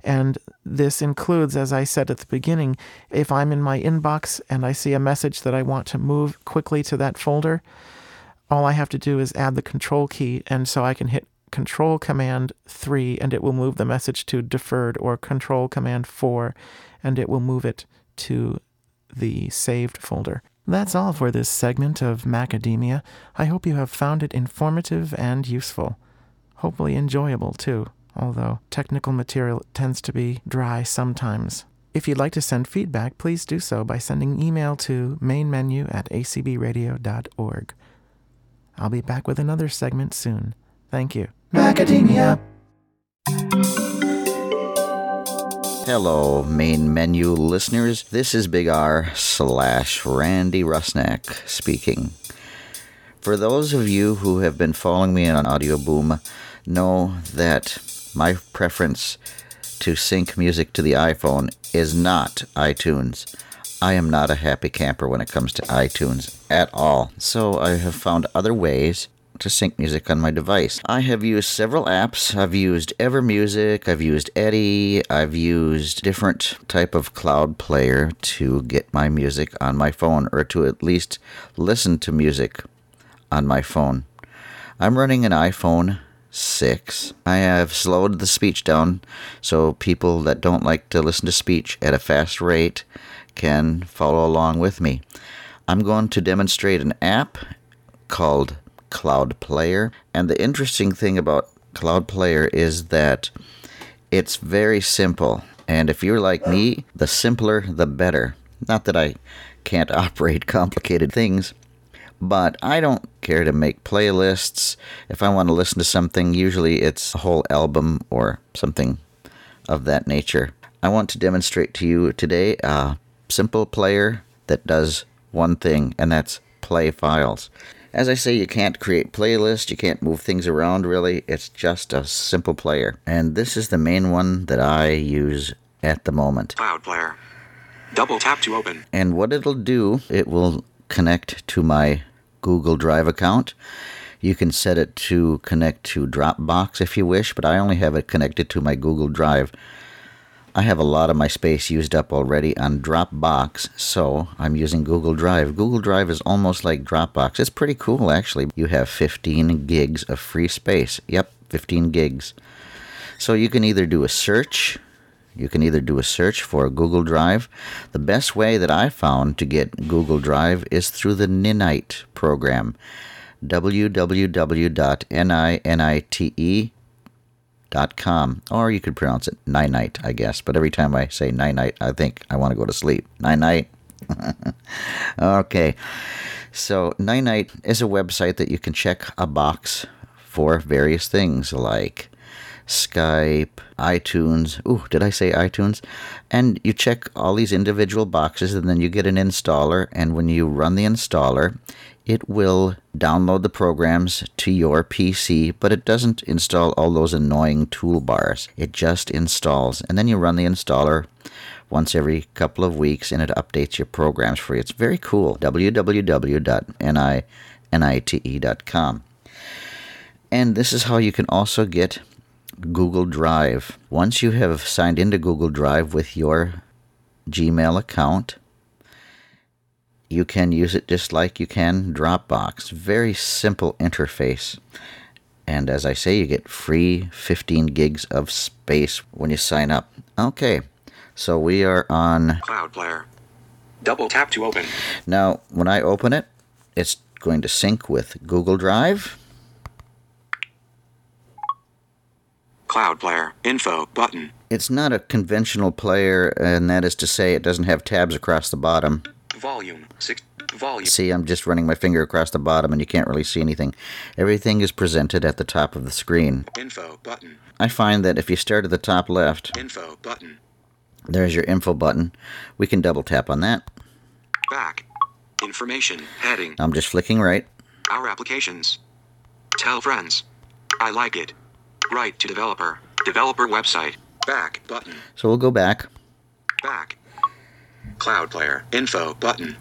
And this includes, as I said at the beginning, if I'm in my inbox and I see a message that I want to move quickly to that folder, all I have to do is add the control key. And so I can hit control command 3 and it will move the message to deferred, or control command 4 and it will move it to the saved folder. That's all for this segment of Macademia. I hope you have found it informative and useful. Hopefully enjoyable too, although technical material tends to be dry sometimes. If you'd like to send feedback, please do so by sending email to mainmenu at acbradio.org. I'll be back with another segment soon. Thank you. Macademia! Hello, main menu listeners. This is Big R slash Randy Rusnak speaking. For those of you who have been following me on Audio Boom, know that my preference to sync music to the iPhone is not iTunes. I am not a happy camper when it comes to iTunes at all. So I have found other ways to sync music on my device. I have used several apps. I've used Evermusic, I've used Eddy, I've used different type of cloud player to get my music on my phone or to at least listen to music on my phone. I'm running an iPhone 6. I have slowed the speech down so people that don't like to listen to speech at a fast rate can follow along with me. I'm going to demonstrate an app called Cloud Player. And the interesting thing about Cloud Player is that it's very simple. And if you're like me, the simpler the better. Not that I can't (laughs) operate complicated things, but I don't care to make playlists. If I want to listen to something, usually it's a whole album or something of that nature. I want to demonstrate to you today a simple player that does one thing, and that's play files. As I say, you can't create playlists, you can't move things around really. It's just a simple player. And this is the main one that I use at the moment. Cloud Player. Double tap to open. And what it'll do, it will connect to my Google Drive account. You can set it to connect to Dropbox if you wish, but I only have it connected to my Google Drive. I have a lot of my space used up already on Dropbox, so I'm using Google Drive. Google Drive is almost like Dropbox. It's pretty cool, actually. You have 15 gigs of free space. Yep, 15 gigs. So you can either do a search, you can either do a search for Google Drive. The best way that I found to get Google Drive is through the Ninite program. www.ninite.com. Com, or you could pronounce it night night. I guess. But every time I say night night, I think I want to go to sleep. Night night. (laughs) okay. So, night night is a website that you can check a box for various things like Skype, iTunes. Ooh, did I say iTunes? And you check all these individual boxes and then you get an installer. And when you run the installer, it will download the programs to your PC, but it doesn't install all those annoying toolbars. It just installs. And then you run the installer once every couple of weeks and it updates your programs for you. It's very cool. www.ninite.com. And this is how you can also get Google Drive. Once you have signed into Google Drive with your Gmail account, you can use it just like you can Dropbox. Very simple interface. And as I say, you get free 15 gigs of space when you sign up. Okay, so we are on. Cloud Player. Double tap to open. Now, when I open it, it's going to sync with Google Drive. Cloud Player. Info button. It's not a conventional player, and that is to say, it doesn't have tabs across the bottom. Volume. Six. Volume. See, I'm just running my finger across the bottom, and you can't really see anything. Everything is presented at the top of the screen. Info button. I find that if you start at the top left, Info button. there's your info button. We can double tap on that. Back. Information. Heading. I'm just flicking right. Our applications. Tell friends. I like it. Write to developer. Developer website. Back button. So we'll go back. Back. Cloud Player. Info button.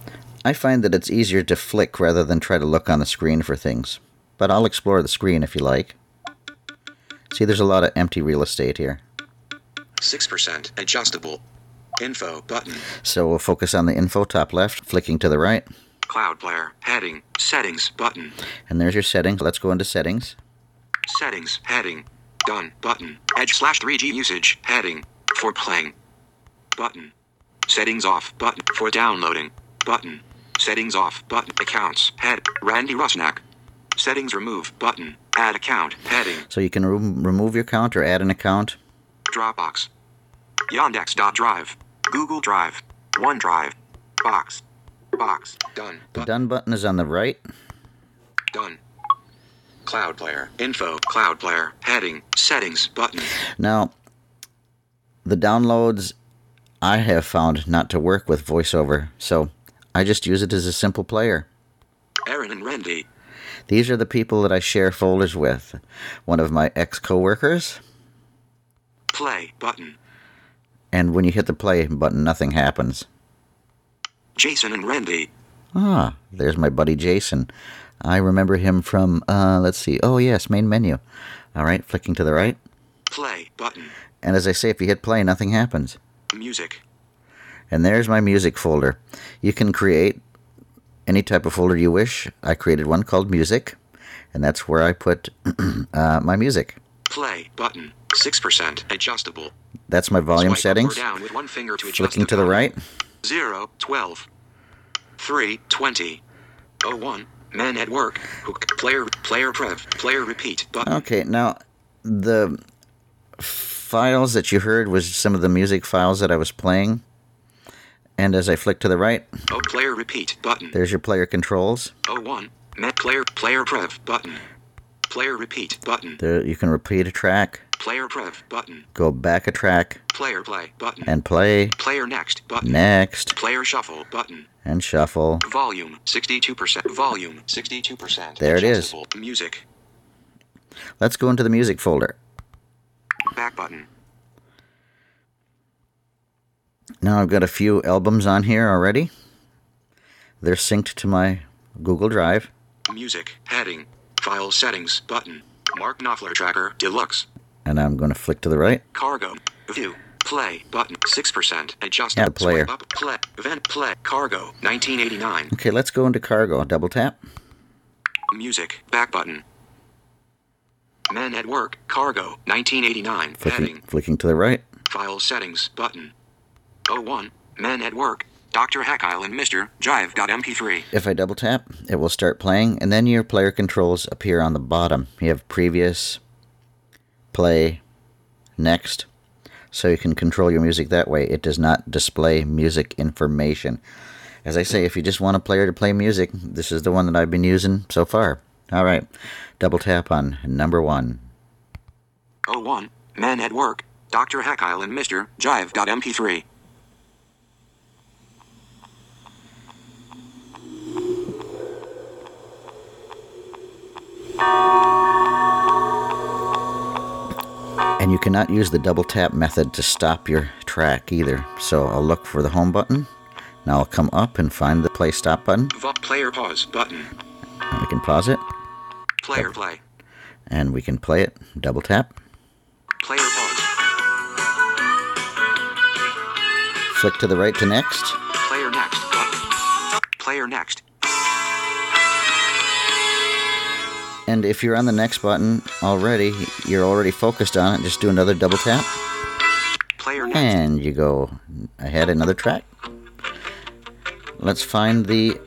I find that it's easier to flick rather than try to look on the screen for things. But I'll explore the screen if you like. See, there's a lot of empty real estate here. 6% adjustable. Info button. So we'll focus on the info top left, flicking to the right. Cloud Player. Heading. Settings button. And there's your settings. Let's go into settings. Settings. Heading. Done. Button. Edge slash 3G usage. Heading. For playing. Button. Settings off. Button. For downloading. Button. Settings off. Button. Accounts. Head. Randy Rusnak. Settings remove. Button. Add account. Heading. So you can re- remove your account or add an account. Dropbox. Yandex.drive. Google Drive. OneDrive. Box. Box. Done. The Button. done button is on the right. Done. Cloud Player. Info. Cloud Player. Heading. Settings. Button. Now, the downloads I have found not to work with VoiceOver, so I just use it as a simple player. Aaron and Randy. These are the people that I share folders with. One of my ex coworkers, Play. Button. and when you hit the play button, nothing happens. Jason and Randy. Ah, there's my buddy Jason. I remember him from, uh, let's see, oh yes, main menu. All right, flicking to the right. Play. Button. And as I say, if you hit play, nothing happens. Music. And there's my music folder. You can create any type of folder you wish. I created one called music, and that's where I put (clears throat) uh, my music. Play. Button. 6% adjustable. That's my volume Swipe settings. down with one finger to adjust Flicking to the right. 0, 12, 3, 20, 01, men at work, hook, player, player prev, player repeat, button, Okay, now the files that you heard was some of the music files that I was playing. And as I flick to the right, oh, player repeat, button, there's your player controls. Oh, one, met player, player prev, button, player repeat, button, There you can repeat a track. Player prev button. Go back a track Player play button. and play. Player next button. Next. Player shuffle button. And shuffle. Volume 62%. Volume 62%. There it is. Music. Let's go into the music folder. Back button. Now I've got a few albums on here already. They're synced to my Google Drive. Music. Heading. File settings button. Mark Knopfler Tracker Deluxe. And I'm going to flick to the right. Cargo. View. Play button. 6%. Adjust. Yeah, player. Up. Play. Event. Play. Cargo. 1989. Okay, let's go into Cargo. Double tap. Music. Back button. Men at Work. Cargo. 1989. Flicking, Heading. flicking to the right. File settings button. 01. Men at Work. Dr. Heckyll and Mr. Jive.mp3. If I double tap, it will start playing, and then your player controls appear on the bottom. You have previous, play, next, so you can control your music that way. It does not display music information. As I say, if you just want a player to play music, this is the one that I've been using so far. All right, double tap on number one. 01. Men at Work. Dr. Heckyll and Mr. Jive.mp3. And you cannot use the double tap method to stop your track either. So I'll look for the home button. Now I'll come up and find the play stop button. Player pause button. And we can pause it Player play. and we can play it. Double tap. Player pause. Flick to the right to next. Player next. Player next. And if you're on the next button already, you're already focused on it. Just do another double tap. Player next. And you go ahead another track. Let's find the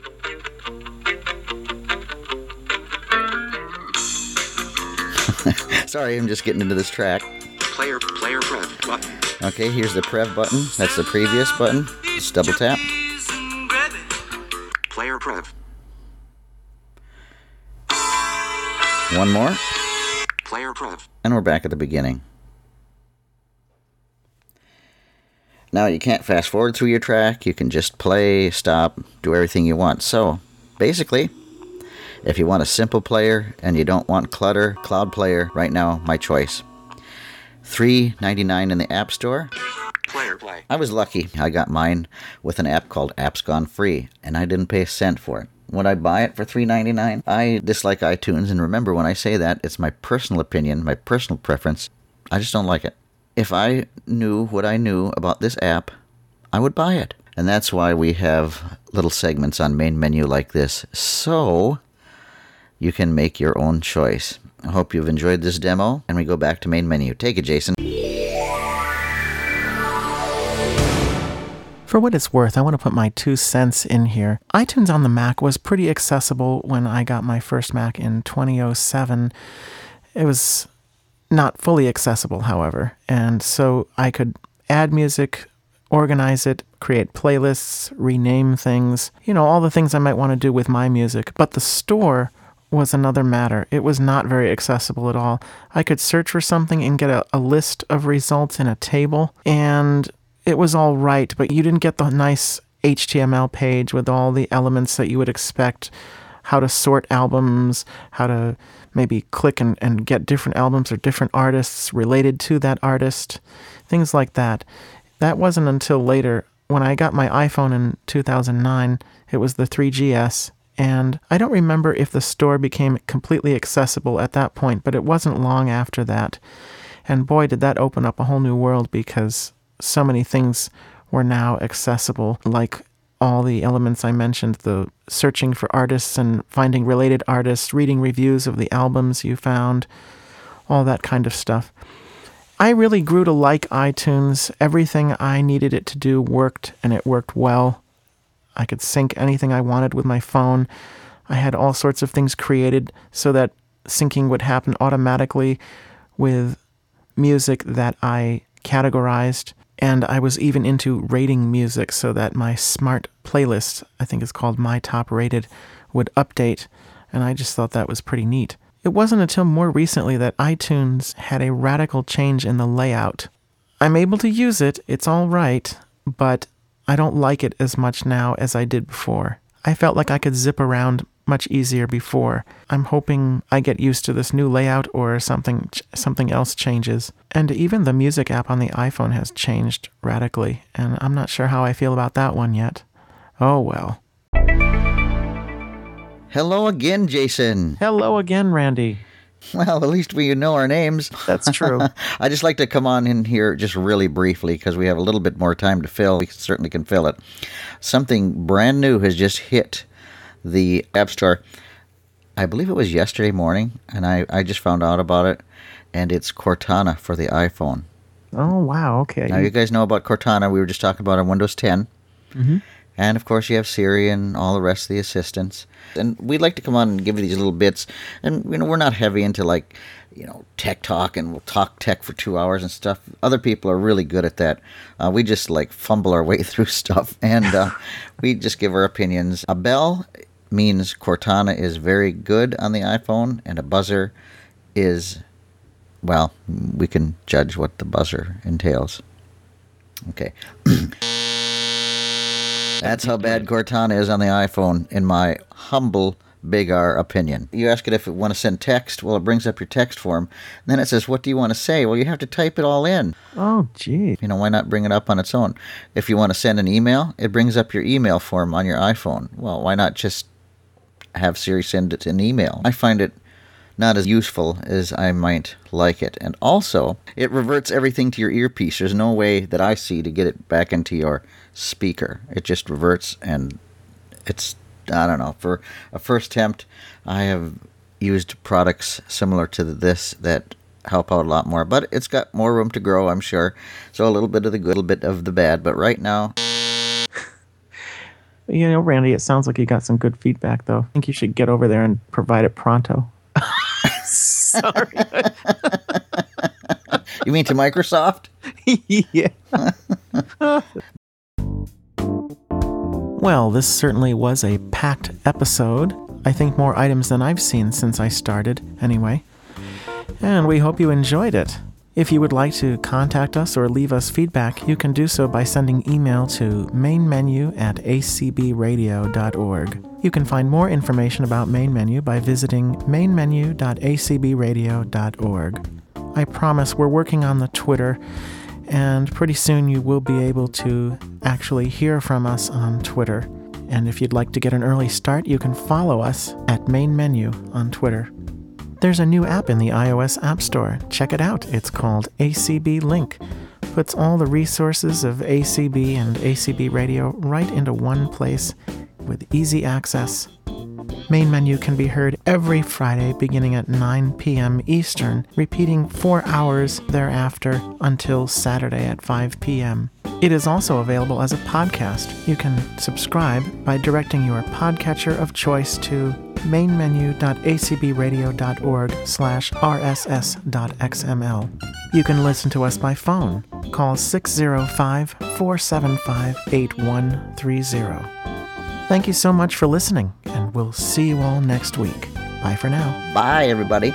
(laughs) Sorry, I'm just getting into this track. Player player prev button. Okay, here's the prev button. That's the previous button. Just double tap. Player prev. One more. Player prev. And we're back at the beginning. Now you can't fast forward through your track. You can just play, stop, do everything you want. So, basically, if you want a simple player and you don't want clutter, Cloud Player right now my choice. $3.99 in the App Store. Player play. I was lucky. I got mine with an app called Apps Gone Free, and I didn't pay a cent for it. Would I buy it for $3.99? I dislike iTunes, and remember when I say that, it's my personal opinion, my personal preference. I just don't like it. If I knew what I knew about this app, I would buy it. And that's why we have little segments on main menu like this, so you can make your own choice. I hope you've enjoyed this demo, and we go back to main menu. Take it, Jason. For what it's worth, I want to put my two cents in here. iTunes on the Mac was pretty accessible when I got my first Mac in 2007. It was not fully accessible, however, and so I could add music, organize it, create playlists, rename things, you know, all the things I might want to do with my music. But the store was another matter. It was not very accessible at all. I could search for something and get a, a list of results in a table, and it was all right, but you didn't get the nice HTML page with all the elements that you would expect how to sort albums, how to maybe click and, and get different albums or different artists related to that artist, things like that. That wasn't until later. When I got my iPhone in 2009, it was the 3GS, and I don't remember if the store became completely accessible at that point, but it wasn't long after that. And boy, did that open up a whole new world because so many things were now accessible, like all the elements I mentioned the searching for artists and finding related artists, reading reviews of the albums you found, all that kind of stuff. I really grew to like iTunes. Everything I needed it to do worked, and it worked well. I could sync anything I wanted with my phone. I had all sorts of things created so that syncing would happen automatically with music that I categorized. And I was even into rating music so that my smart playlist, I think it's called My Top Rated, would update. And I just thought that was pretty neat. It wasn't until more recently that iTunes had a radical change in the layout. I'm able to use it, it's all right, but I don't like it as much now as I did before. I felt like I could zip around much easier before. I'm hoping I get used to this new layout or something something else changes. And even the music app on the iPhone has changed radically, and I'm not sure how I feel about that one yet. Oh well. Hello again, Jason. Hello again, Randy. (laughs) Well, at least we know our names. That's true. (laughs) I just like to come on in here just really briefly because we have a little bit more time to fill. We certainly can fill it. Something brand new has just hit the App Store. I believe it was yesterday morning, and I, I just found out about it, and it's Cortana for the iPhone. Oh, wow. Okay. Now, you guys know about Cortana. We were just talking about on Windows 10. Mhm. And of course, you have Siri and all the rest of the assistants. And we'd like to come on and give you these little bits. And, you know, we're not heavy into like, you know, tech talk and we'll talk tech for two hours and stuff. Other people are really good at that. Uh, we just like fumble our (laughs) way through stuff and uh, we just give our opinions. A bell means Cortana is very good on the iPhone, and a buzzer is, well, we can judge what the buzzer entails. Okay. (clears throat) That's how bad Cortana is on the iPhone, in my humble Big R opinion. You ask it if it want to send text. Well, it brings up your text form. Then it says, "What do you want to say?" Well, you have to type it all in. Oh, gee. You know, why not bring it up on its own? If you want to send an email, it brings up your email form on your iPhone. Well, why not just have Siri send it an email? I find it not as useful as I might like it. And also, it reverts everything to your earpiece. There's no way that I see to get it back into your speaker. It just reverts and it's I don't know. For a first attempt, I have used products similar to this that help out a lot more, but it's got more room to grow, I'm sure. So a little bit of the good, a little bit of the bad, but right now You know, Randy, it sounds like you got some good feedback, though. I think you should get over there and provide it pronto. (laughs) Sorry. you mean to Microsoft? (laughs) yeah. (laughs) well, this certainly was a packed episode. I think more items than I've seen since I started, anyway. And we hope you enjoyed it. If you would like to contact us or leave us feedback, you can do so by sending email to mainmenu at acbradio.org. You can find more information about Main Menu by visiting mainmenu.acbradio.org. I promise we're working on the Twitter, and pretty soon you will be able to actually hear from us on Twitter. And if you'd like to get an early start, you can follow us at Main Menu on Twitter. There's a new app in the iOS App Store. Check it out. It's called ACB Link. Puts all the resources of ACB and ACB Radio right into one place with easy access. Main menu can be heard every Friday beginning at 9 p.m. Eastern, repeating four hours thereafter until Saturday at 5 p.m. It is also available as a podcast. You can subscribe by directing your podcatcher of choice to mainmenu.acbradio.org slash rss.xml. You can listen to us by phone. Call 605-475-8130. Thank you so much for listening, and we'll see you all next week. Bye for now. Bye, everybody.